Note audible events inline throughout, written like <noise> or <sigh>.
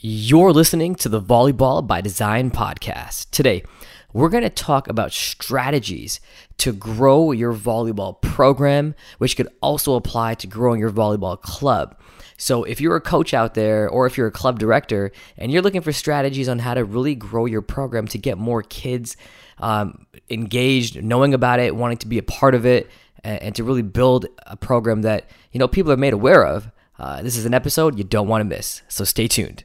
You're listening to the Volleyball by Design podcast. Today, we're going to talk about strategies to grow your volleyball program, which could also apply to growing your volleyball club. So, if you're a coach out there or if you're a club director and you're looking for strategies on how to really grow your program to get more kids um, engaged, knowing about it, wanting to be a part of it, and, and to really build a program that you know people are made aware of, uh, this is an episode you don't want to miss. So, stay tuned.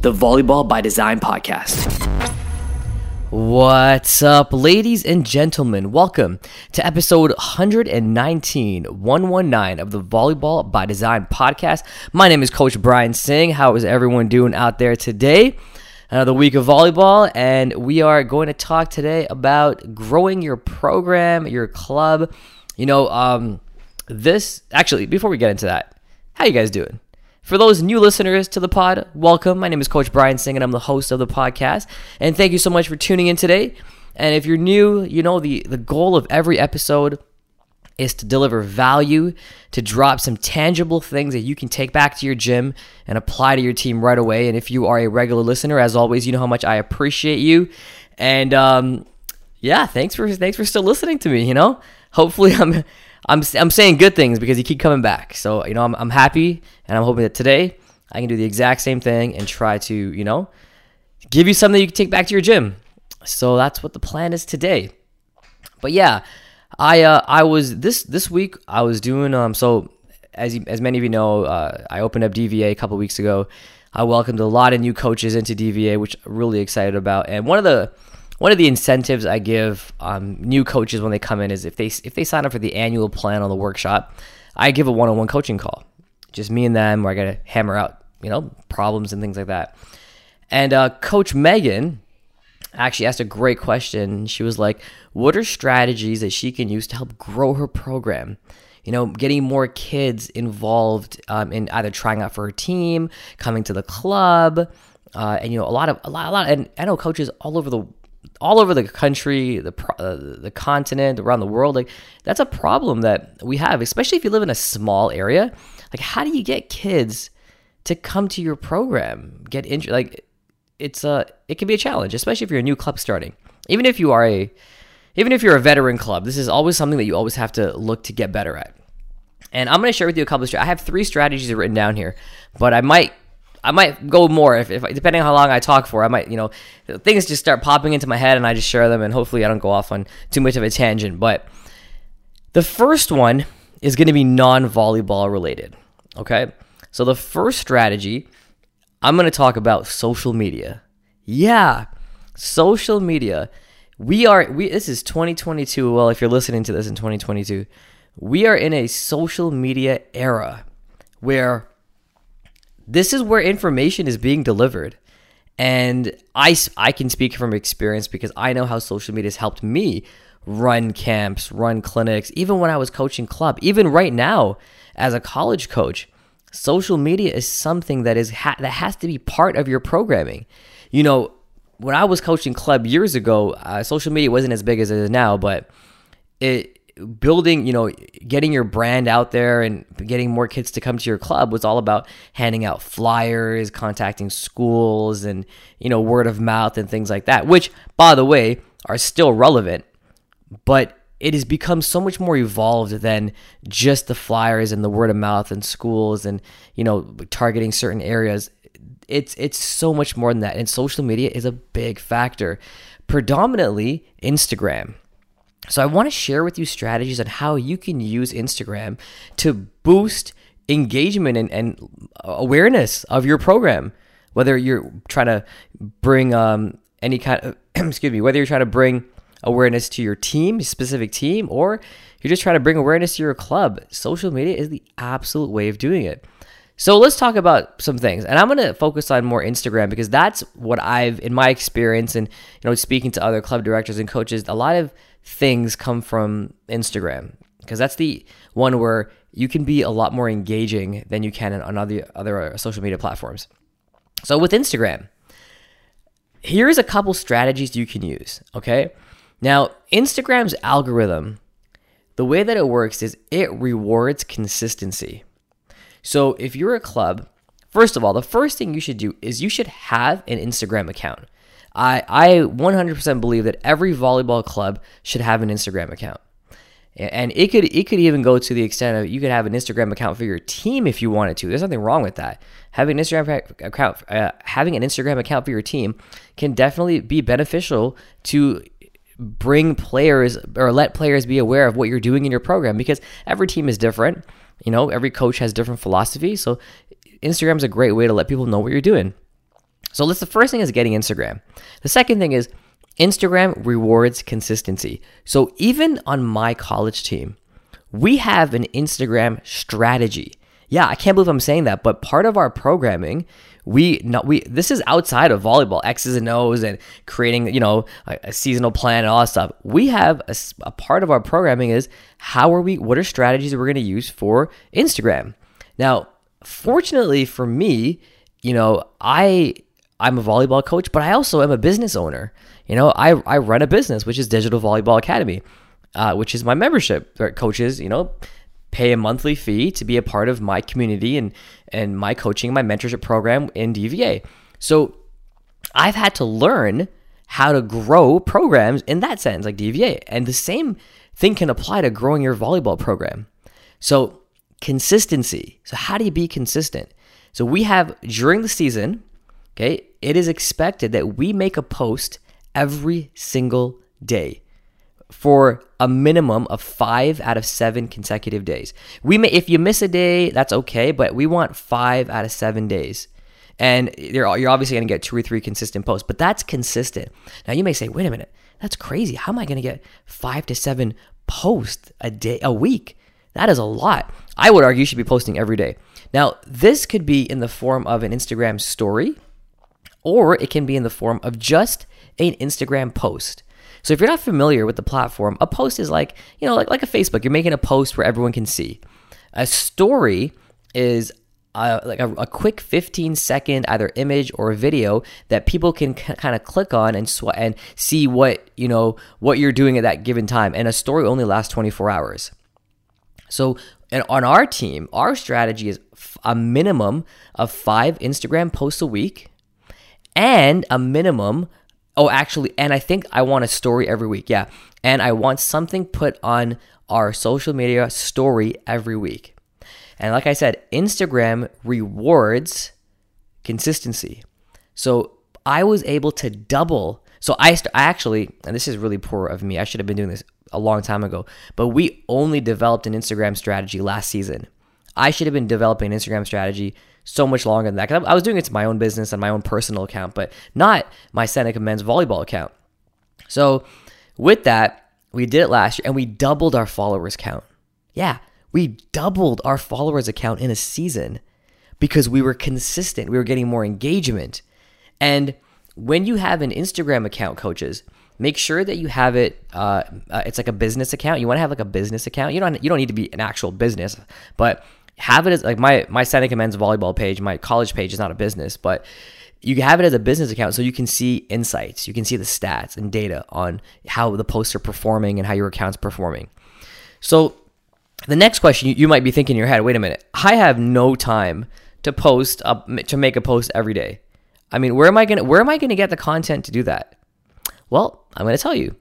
the Volleyball by Design podcast. What's up, ladies and gentlemen? Welcome to episode 119, 119 of the Volleyball by Design podcast. My name is Coach Brian Singh. How is everyone doing out there today? Another week of volleyball, and we are going to talk today about growing your program, your club. You know, um, this actually, before we get into that, how you guys doing? For those new listeners to the pod, welcome. My name is Coach Brian Singh, and I'm the host of the podcast. And thank you so much for tuning in today. And if you're new, you know the, the goal of every episode is to deliver value, to drop some tangible things that you can take back to your gym and apply to your team right away. And if you are a regular listener, as always, you know how much I appreciate you. And um, yeah, thanks for thanks for still listening to me. You know, hopefully <laughs> I'm I'm I'm saying good things because you keep coming back. So you know I'm I'm happy, and I'm hoping that today I can do the exact same thing and try to you know give you something you can take back to your gym. So that's what the plan is today. But yeah, I uh, I was this this week I was doing um so as you, as many of you know uh, I opened up DVA a couple weeks ago. I welcomed a lot of new coaches into DVA, which I'm really excited about. And one of the one of the incentives I give um, new coaches when they come in is if they if they sign up for the annual plan on the workshop, I give a one on one coaching call, just me and them, where I got to hammer out you know problems and things like that. And uh, Coach Megan actually asked a great question. She was like, "What are strategies that she can use to help grow her program?" you know, getting more kids involved um, in either trying out for her team, coming to the club, uh, and you know, a lot of a lot, a lot. And I know coaches all over the all over the country, the uh, the continent, around the world. Like that's a problem that we have, especially if you live in a small area. Like, how do you get kids to come to your program? Get injured? Like, it's a it can be a challenge, especially if you're a new club starting. Even if you are a even if you're a veteran club, this is always something that you always have to look to get better at. And I'm going to share with you a couple of. I have three strategies written down here, but I might I might go more if, if depending on how long I talk for. I might you know things just start popping into my head and I just share them and hopefully I don't go off on too much of a tangent. But the first one is going to be non-volleyball related. Okay, so the first strategy I'm going to talk about social media. Yeah, social media we are we this is 2022 well if you're listening to this in 2022 we are in a social media era where this is where information is being delivered and I, I can speak from experience because I know how social media has helped me run camps, run clinics, even when I was coaching club, even right now as a college coach. Social media is something that is ha- that has to be part of your programming. You know, when I was coaching club years ago, uh, social media wasn't as big as it is now, but it building, you know, getting your brand out there and getting more kids to come to your club was all about handing out flyers, contacting schools, and you know, word of mouth and things like that. Which, by the way, are still relevant, but it has become so much more evolved than just the flyers and the word of mouth and schools and you know targeting certain areas it's it's so much more than that and social media is a big factor predominantly instagram so i want to share with you strategies on how you can use instagram to boost engagement and, and awareness of your program whether you're trying to bring um, any kind of <clears throat> excuse me whether you're trying to bring awareness to your team specific team or you're just trying to bring awareness to your club social media is the absolute way of doing it So let's talk about some things. And I'm going to focus on more Instagram because that's what I've in my experience and you know speaking to other club directors and coaches, a lot of things come from Instagram because that's the one where you can be a lot more engaging than you can on other other uh, social media platforms. So with Instagram, here's a couple strategies you can use, okay? Now, Instagram's algorithm, the way that it works is it rewards consistency. So if you're a club, first of all, the first thing you should do is you should have an Instagram account. I, I 100% believe that every volleyball club should have an Instagram account. And it could it could even go to the extent of you could have an Instagram account for your team if you wanted to. There's nothing wrong with that. Having an Instagram account, uh, having an Instagram account for your team, can definitely be beneficial to bring players or let players be aware of what you're doing in your program because every team is different. You know, every coach has different philosophies. So Instagram is a great way to let people know what you're doing. So that's the first thing is getting Instagram. The second thing is Instagram rewards consistency. So even on my college team, we have an Instagram strategy. Yeah, I can't believe I'm saying that, but part of our programming, we not we this is outside of volleyball, X's and O's and creating, you know, a, a seasonal plan and all that stuff. We have a, a part of our programming is how are we what are strategies we're going to use for Instagram. Now, fortunately for me, you know, I I'm a volleyball coach, but I also am a business owner. You know, I, I run a business, which is Digital Volleyball Academy, uh, which is my membership. Coaches, you know, pay a monthly fee to be a part of my community and and my coaching, my mentorship program in DVA. So I've had to learn how to grow programs in that sense, like DVA. And the same thing can apply to growing your volleyball program. So consistency. So how do you be consistent? So we have during the season, okay, it is expected that we make a post every single day for a minimum of five out of seven consecutive days. We may, if you miss a day, that's okay, but we want five out of seven days. And you're, you're obviously going to get two or three consistent posts, but that's consistent. Now you may say, wait a minute, that's crazy. How am I going to get five to seven posts a day, a week? That is a lot. I would argue you should be posting every day. Now, this could be in the form of an Instagram story, or it can be in the form of just an Instagram post. So if you're not familiar with the platform, a post is like, you know, like, like a Facebook. You're making a post where everyone can see. A story is uh, like a, a, quick 15 second either image or video that people can kind of click on and sw- and see what you know what you're doing at that given time and a story only lasts 24 hours so and on our team our strategy is f- a minimum of five instagram posts a week and a minimum Oh, actually, and I think I want a story every week. Yeah. And I want something put on our social media story every week. And like I said, Instagram rewards consistency. So I was able to double. So I, st- I actually, and this is really poor of me, I should have been doing this a long time ago, but we only developed an Instagram strategy last season. I should have been developing an Instagram strategy so much longer than that. Cause I was doing it to my own business and my own personal account, but not my Seneca men's volleyball account. So with that, we did it last year and we doubled our followers count. Yeah, we doubled our followers account in a season because we were consistent. We were getting more engagement. And when you have an Instagram account, coaches, make sure that you have it. Uh, uh, it's like a business account. You want to have like a business account. You don't. You don't need to be an actual business, but have it as like my my Seneca men's volleyball page, my college page is not a business, but you have it as a business account so you can see insights, you can see the stats and data on how the posts are performing and how your account's performing. So the next question you, you might be thinking in your head, wait a minute, I have no time to post to make a post every day. I mean, where am I gonna where am I gonna get the content to do that? Well, I'm gonna tell you.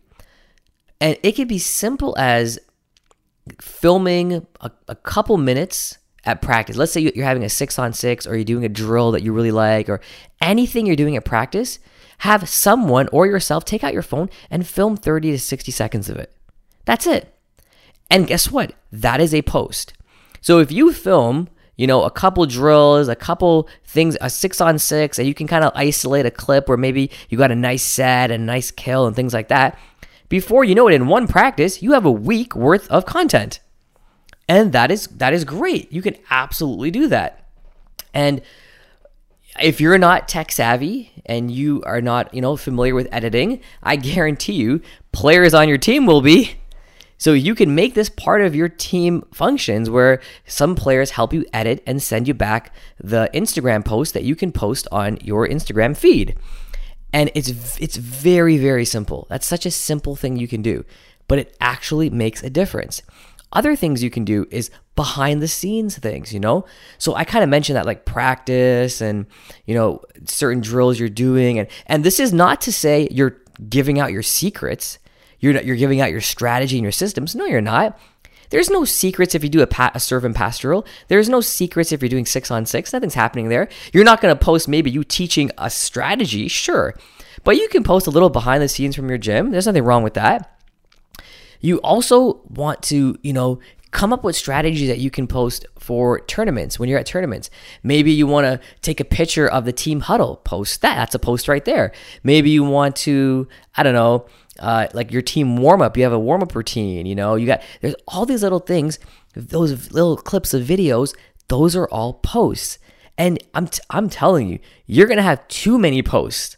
And it could be simple as filming a, a couple minutes at practice. Let's say you're having a six on six or you're doing a drill that you really like or anything you're doing at practice, have someone or yourself take out your phone and film 30 to 60 seconds of it. That's it. And guess what? That is a post. So if you film, you know, a couple drills, a couple things, a six on six, and you can kind of isolate a clip where maybe you got a nice set and a nice kill and things like that, before you know it, in one practice, you have a week worth of content. And that is that is great. You can absolutely do that. And if you're not tech savvy and you are not, you know, familiar with editing, I guarantee you players on your team will be. So you can make this part of your team functions where some players help you edit and send you back the Instagram post that you can post on your Instagram feed. And it's it's very very simple. That's such a simple thing you can do, but it actually makes a difference. Other things you can do is behind the scenes things, you know? So I kind of mentioned that like practice and, you know, certain drills you're doing and and this is not to say you're giving out your secrets. You're not, you're giving out your strategy and your systems. No, you're not. There's no secrets if you do a, pa- a serve and pass drill. There's no secrets if you're doing six on six. Nothing's happening there. You're not going to post maybe you teaching a strategy, sure, but you can post a little behind the scenes from your gym. There's nothing wrong with that. You also want to, you know, come up with strategies that you can post for tournaments when you're at tournaments. Maybe you want to take a picture of the team huddle, post that. That's a post right there. Maybe you want to, I don't know, uh, like your team warm up. You have a warm up routine. You know, you got there's all these little things, those little clips of videos. Those are all posts, and I'm t- I'm telling you, you're gonna have too many posts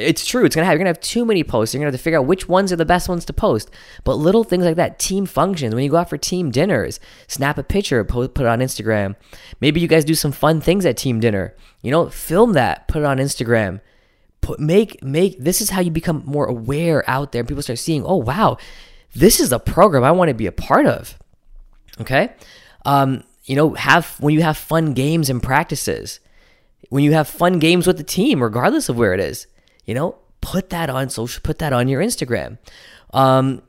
it's true. It's gonna have you're gonna have too many posts. You're gonna have to figure out which ones are the best ones to post. But little things like that, team functions. When you go out for team dinners, snap a picture, put it on Instagram. Maybe you guys do some fun things at team dinner. You know, film that, put it on Instagram. Put make make this is how you become more aware out there. People start seeing, oh wow, this is a program I want to be a part of. Okay, um, you know, have when you have fun games and practices, when you have fun games with the team, regardless of where it is you know, put that on social, put that on your Instagram. Um,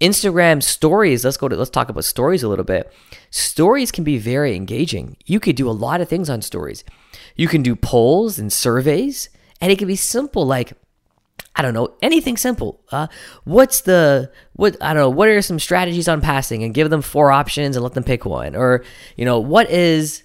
Instagram stories, let's go to let's talk about stories a little bit. Stories can be very engaging. You could do a lot of things on stories. You can do polls and surveys, and it can be simple like I don't know, anything simple. Uh, what's the what I don't know, what are some strategies on passing and give them four options and let them pick one or you know, what is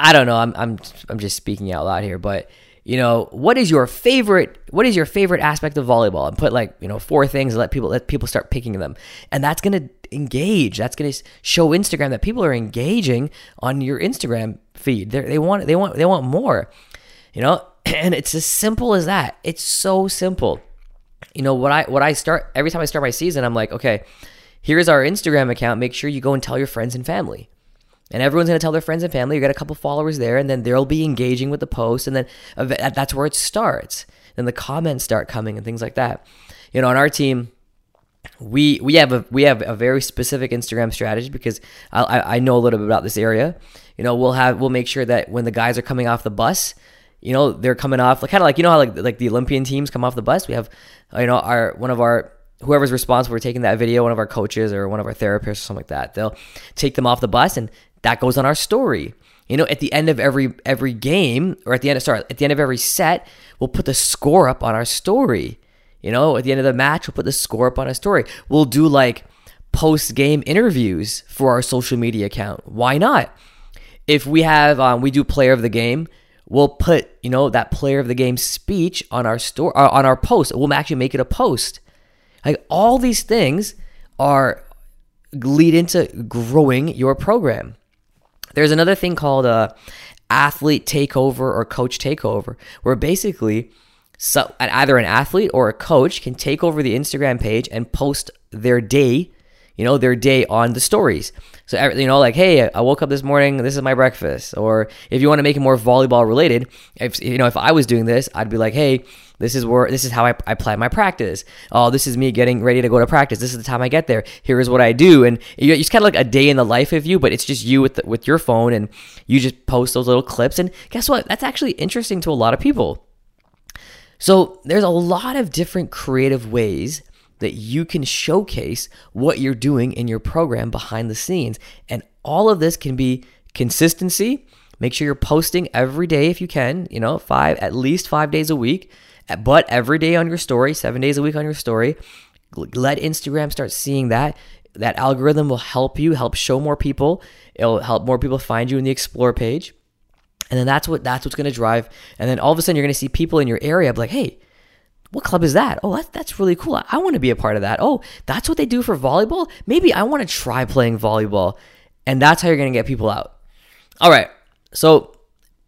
I don't know, I'm I'm I'm just speaking out loud here, but you know, what is your favorite what is your favorite aspect of volleyball? And put like, you know, four things and let people let people start picking them. And that's going to engage. That's going to show Instagram that people are engaging on your Instagram feed. They're, they want they want they want more. You know, <clears throat> and it's as simple as that. It's so simple. You know, what I what I start every time I start my season, I'm like, okay, here's our Instagram account. Make sure you go and tell your friends and family and everyone's going to tell their friends and family. You got a couple followers there, and then they'll be engaging with the post, and then that's where it starts. Then the comments start coming and things like that. You know, on our team, we we have a we have a very specific Instagram strategy because I, I know a little bit about this area. You know, we'll have we'll make sure that when the guys are coming off the bus, you know, they're coming off like kind of like you know how like like the Olympian teams come off the bus. We have you know our one of our whoever's responsible for taking that video, one of our coaches or one of our therapists or something like that, they'll take them off the bus and that goes on our story. You know, at the end of every every game, or at the end of sorry, at the end of every set, we'll put the score up on our story. You know, at the end of the match, we'll put the score up on our story. We'll do like post game interviews for our social media account. Why not? If we have, um, we do player of the game, we'll put you know that player of the game speech on our store uh, on our post. We'll actually make it a post. Like all these things are lead into growing your program. There's another thing called a uh, athlete takeover or coach takeover, where basically so either an athlete or a coach can take over the Instagram page and post their day, you know, their day on the stories. So you know, like, hey, I woke up this morning. This is my breakfast. Or if you want to make it more volleyball related, if you know, if I was doing this, I'd be like, hey, this is where this is how I, I plan my practice. Oh, this is me getting ready to go to practice. This is the time I get there. Here is what I do, and you, it's kind of like a day in the life of you, but it's just you with the, with your phone, and you just post those little clips. And guess what? That's actually interesting to a lot of people. So there's a lot of different creative ways that you can showcase what you're doing in your program behind the scenes, and all of this can be consistency. Make sure you're posting every day if you can, you know, five, at least five days a week but every day on your story, seven days a week on your story. Let Instagram start seeing that. That algorithm will help you, help show more people. It'll help more people find you in the explore page. And then that's what that's what's gonna drive. And then all of a sudden you're gonna see people in your area be like, hey, what club is that? Oh, that's, that's really cool. I want to be a part of that. Oh, that's what they do for volleyball? Maybe I want to try playing volleyball. And that's how you're going to get people out. All right. So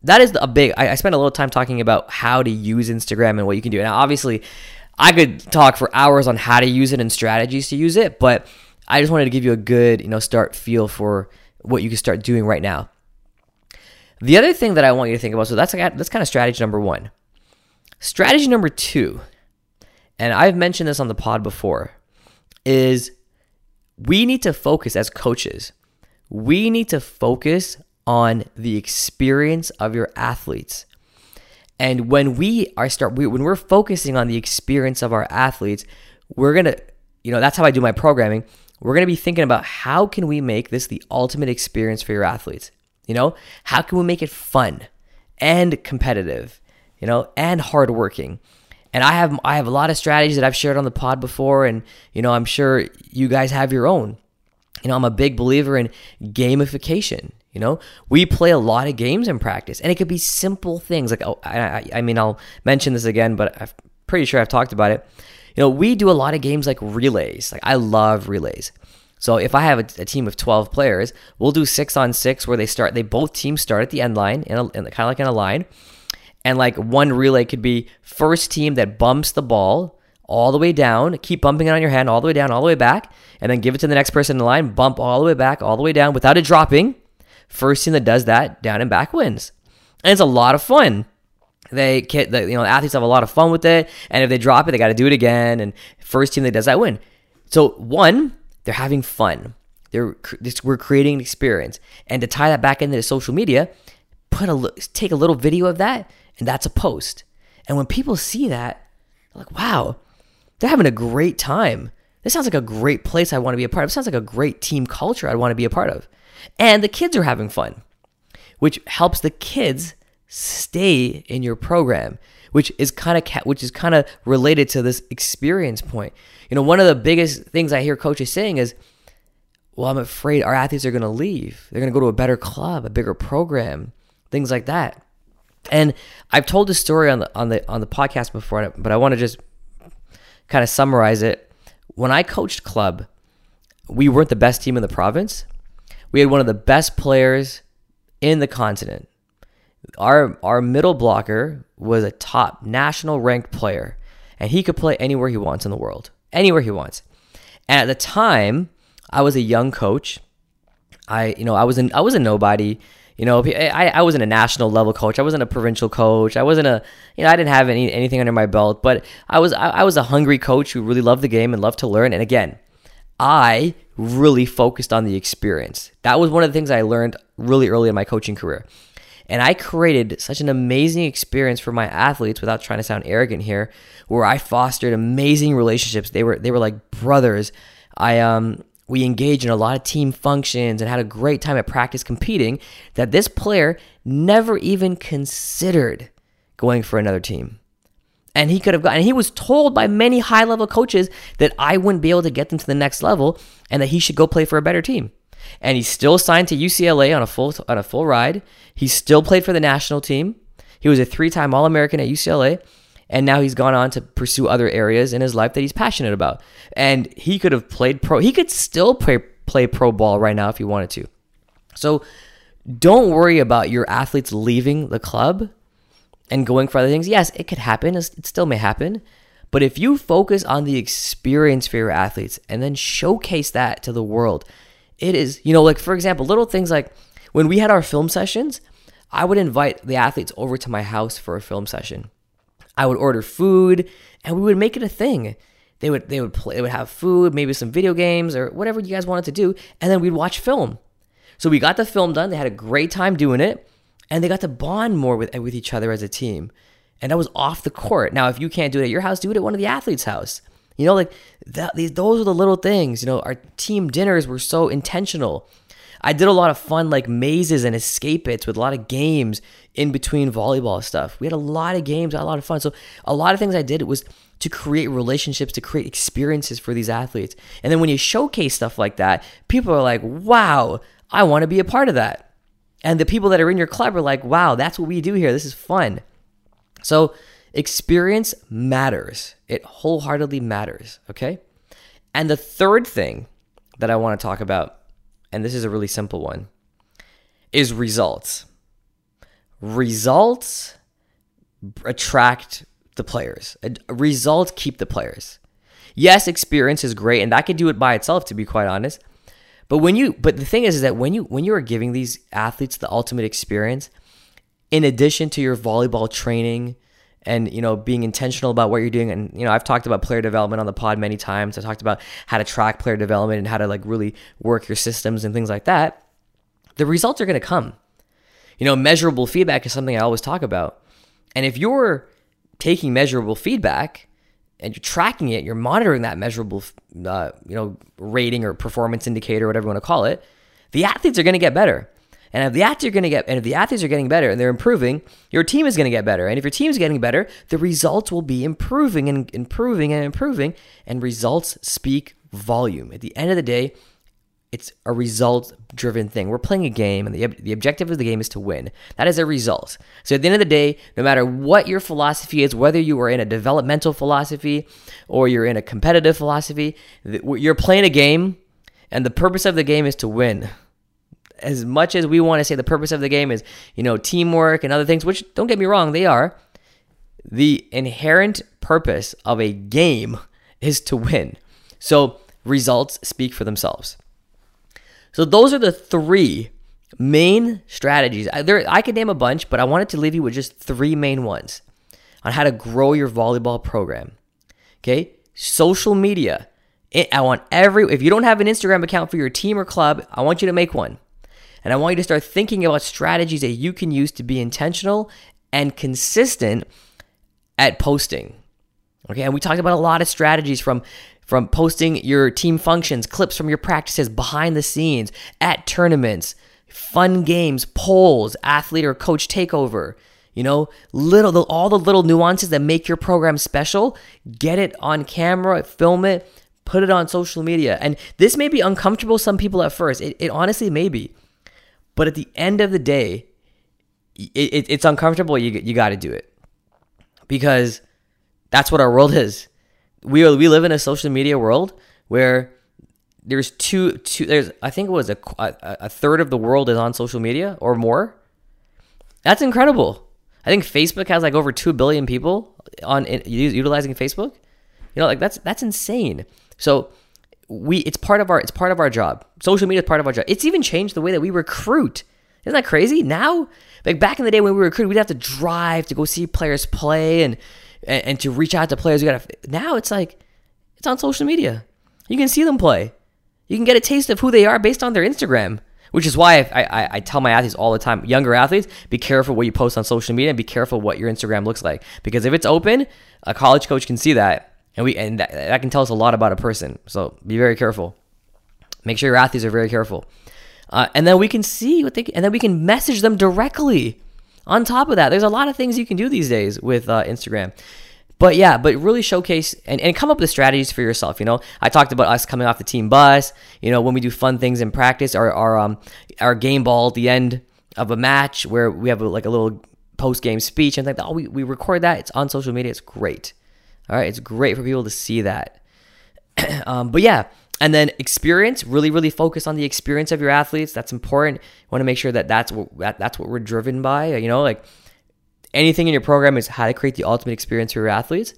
that is a big. I, I spent a little time talking about how to use Instagram and what you can do. Now, obviously, I could talk for hours on how to use it and strategies to use it, but I just wanted to give you a good, you know, start feel for what you can start doing right now. The other thing that I want you to think about, so that's that's kind of strategy number one. Strategy number two, and I've mentioned this on the pod before, is we need to focus as coaches. We need to focus on the experience of your athletes. And when we are start when we're focusing on the experience of our athletes, we're going to you know, that's how I do my programming. We're going to be thinking about how can we make this the ultimate experience for your athletes? You know, how can we make it fun and competitive, you know, and hardworking? And I have I have a lot of strategies that I've shared on the pod before, and you know, I'm sure you guys have your own. You know, I'm a big believer in gamification. You know, we play a lot of games in practice, and it could be simple things like, oh, I, I mean, I'll mention this again, but I'm pretty sure I've talked about it. You know, we do a lot of games like relays. Like, I love relays. So if I have a, a, team of 12 players, we'll do six on six where they start, they both teams start at the end line, in, a, in kind of like in a line. And like one relay could be first team that bumps the ball all the way down, keep bumping it on your hand all the way down, all the way back, and then give it to the next person in the line, bump all the way back, all the way down without it dropping. First team that does that down and back wins. And it's a lot of fun. They get the you know athletes have a lot of fun with it, and if they drop it, they got to do it again. And first team that does that win. So one, they're having fun. They're we're creating an experience, and to tie that back into social media, put a take a little video of that, and that's a post. And when people see that, they're like, "Wow, they're having a great time. This sounds like a great place I want to be a part of. It sounds like a great team culture I'd want to be a part of." And the kids are having fun, which helps the kids stay in your program, which is kind of ca- which is kind of related to this experience point. You know, one of the biggest things I hear coaches saying is, "Well, I'm afraid our athletes are going to leave. They're going to go to a better club, a bigger program, things like that." And I've told this story on the on the on the podcast before, but I want to just kind of summarize it. When I coached club, we weren't the best team in the province, we had one of the best players in the continent. Our our middle blocker was a top national ranked player, and he could play anywhere he wants in the world, anywhere he wants. And at the time, I was a young coach. I you know I was in I was a nobody. You know, I, I wasn't a national level coach. I wasn't a provincial coach. I wasn't a, you know, I didn't have any anything under my belt. But I was I, I was a hungry coach who really loved the game and loved to learn. And again, I really focused on the experience. That was one of the things I learned really early in my coaching career. And I created such an amazing experience for my athletes without trying to sound arrogant here, where I fostered amazing relationships. They were they were like brothers. I um we engaged in a lot of team functions and had a great time at practice competing that this player never even considered going for another team and he could have gotten he was told by many high level coaches that I wouldn't be able to get them to the next level and that he should go play for a better team. And he's still signed to UCLA on a full on a full ride. He still played for the national team. He was a three-time All-American at UCLA and now he's gone on to pursue other areas in his life that he's passionate about. And he could have played pro. He could still play play pro ball right now if he wanted to. So don't worry about your athletes leaving the club and going for other things, yes, it could happen. It still may happen. But if you focus on the experience for your athletes and then showcase that to the world, it is, you know, like for example, little things like when we had our film sessions, I would invite the athletes over to my house for a film session. I would order food and we would make it a thing. They would they would play they would have food, maybe some video games or whatever you guys wanted to do, and then we'd watch film. So we got the film done. They had a great time doing it and they got to bond more with with each other as a team. And that was off the court. Now, if you can't do it at your house, do it at one of the athletes' house. You know, like that, these, those are the little things. You know, our team dinners were so intentional. I did a lot of fun, like mazes and escape its with a lot of games in between volleyball stuff. We had a lot of games, a lot of fun. So, a lot of things I did was to create relationships, to create experiences for these athletes. And then when you showcase stuff like that, people are like, wow, I want to be a part of that. And the people that are in your club are like, wow, that's what we do here. This is fun. So, experience matters. It wholeheartedly matters. Okay. And the third thing that I want to talk about, and this is a really simple one, is results. results attract the players. Results keep the players. Yes, experience is great, and that could do it by itself, to be quite honest. But when you, but the thing is, is that when you when you are giving these athletes the ultimate experience, in addition to your volleyball training, and you know being intentional about what you're doing, and you know I've talked about player development on the pod many times. I talked about how to track player development and how to like really work your systems and things like that. The results are going to come. You know, measurable feedback is something I always talk about, and if you're taking measurable feedback and you're tracking it, you're monitoring that measurable, uh, you know, rating or performance indicator, whatever you want to call it, the athletes are going to get better. And if the athletes are going to get, and if the athletes are getting better and they're improving, your team is going to get better. And if your team is getting better, the results will be improving and improving and improving. And results speak volume. At the end of the day, it's a result driven thing. We're playing a game, and the, the objective of the game is to win. That is a result. So at the end of the day, no matter what your philosophy is, whether you are in a developmental philosophy or you're in a competitive philosophy, you're playing a game, and the purpose of the game is to win. As much as we want to say the purpose of the game is, you know, teamwork and other things, which don't get me wrong, they are, the inherent purpose of a game <laughs> is to win. So results speak for themselves. So those are the three main strategies. I, there, I could name a bunch, but I wanted to leave you with just three main ones on how to grow your volleyball program. Okay, social media. I want every. If you don't have an Instagram account for your team or club, I want you to make one, and I want you to start thinking about strategies that you can use to be intentional and consistent at posting. Okay, and we talked about a lot of strategies from from posting your team functions, clips from your practices behind the scenes, at tournaments, fun games, polls, athlete or coach takeover. You know, little all the little nuances that make your program special. Get it on camera, film it, put it on social media. And this may be uncomfortable some people at first. It, it honestly may be, but at the end of the day, it, it, it's uncomfortable. You you got to do it because that's what our world is we are, we live in a social media world where there's two two there's I think it was a, a, third of the world is on social media or more. That's incredible. I think Facebook has like over two billion people on utilizing Facebook. You know, like that's that's insane. So we it's part of our it's part of our job. Social media is part of our job. It's even changed the way that we recruit. Isn't that crazy? Now, like back in the day when we recruited, we'd have to drive to go see players play and and, and to reach out to players. You got to now it's like it's on social media. You can see them play. You can get a taste of who they are based on their Instagram. Which is why I, I, I, tell my athletes all the time, younger athletes, be careful what you post on social media and be careful what your Instagram looks like. Because if it's open, a college coach can see that, and we and that, that can tell us a lot about a person. So be very careful. Make sure your athletes are very careful, uh, and then we can see what they and then we can message them directly. On top of that, there's a lot of things you can do these days with uh, Instagram. But yeah, but really showcase and, and come up with strategies for yourself. You know, I talked about us coming off the team bus. You know, when we do fun things in practice, our our um our game ball at the end of a match where we have a, like a little post game speech and like oh we, we record that. It's on social media. It's great. All right, it's great for people to see that. <clears throat> um, but yeah, and then experience really really focus on the experience of your athletes. That's important. You want to make sure that that's what that, that's what we're driven by you know like anything in your program is how to create the ultimate experience for your athletes.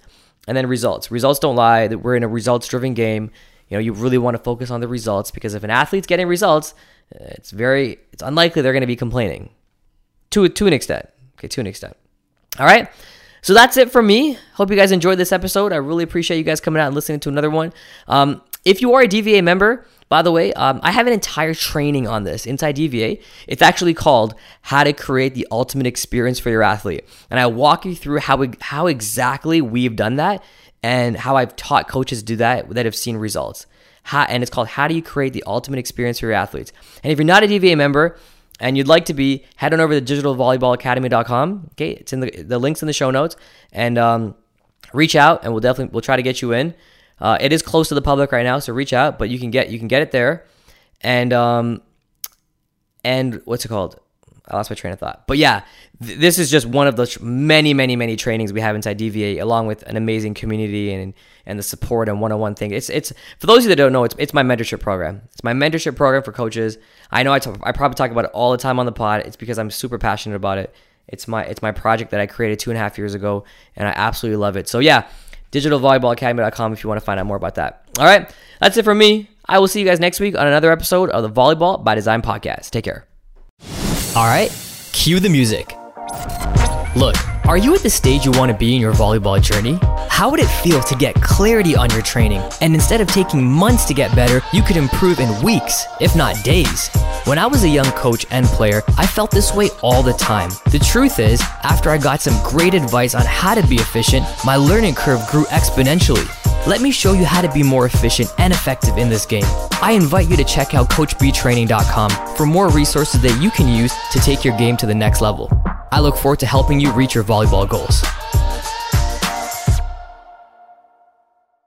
And then results. Results don't lie. That we're in a results driven game. You know you really want to focus on the results because if an athlete's getting results it's very it's unlikely they're going to be complaining. To to an extent. Okay to an extent. All right so that's it from me. Hope you guys enjoyed this episode. I really appreciate you guys coming out and listening to another one. Um, if you are a DVA member, by the way, um, I have an entire training on this inside DVA. It's actually called How to Create the Ultimate Experience for Your Athlete. And I walk you through how, we, how exactly we've done that and how I've taught coaches do that that have seen results. How, and it's called How Do You Create the Ultimate Experience for Your Athletes? And if you're not a DVA member, and you'd like to be, head on over to digitalvolleyballacademy.com. Okay, it's in the the links in the show notes, and um, reach out, and we'll definitely we'll try to get you in. Uh, it is close to the public right now, so reach out, but you can get you can get it there. And um, and what's it called? I lost my train of thought. But yeah, th- this is just one of the many, many, many trainings we have inside DVA, along with an amazing community and and the support and one-on-one thing. It's it's for those of you that don't know, it's it's my mentorship program. It's my mentorship program for coaches. I know I, probably talk about it all the time on the pod. It's because I'm super passionate about it. It's my it's my project that I created two and a half years ago, and I absolutely love it. So yeah, digitalvolleyballacademy.com if you want to find out more about that. All right, that's it for me. I will see you guys next week on another episode of the Volleyball by Design podcast. Take care. All right, cue the music. Look, are you at the stage you want to be in your volleyball journey? How would it feel to get clarity on your training and instead of taking months to get better, you could improve in weeks, if not days? When I was a young coach and player, I felt this way all the time. The truth is, after I got some great advice on how to be efficient, my learning curve grew exponentially. Let me show you how to be more efficient and effective in this game. I invite you to check out CoachBTraining.com for more resources that you can use to take your game to the next level. I look forward to helping you reach your volleyball goals.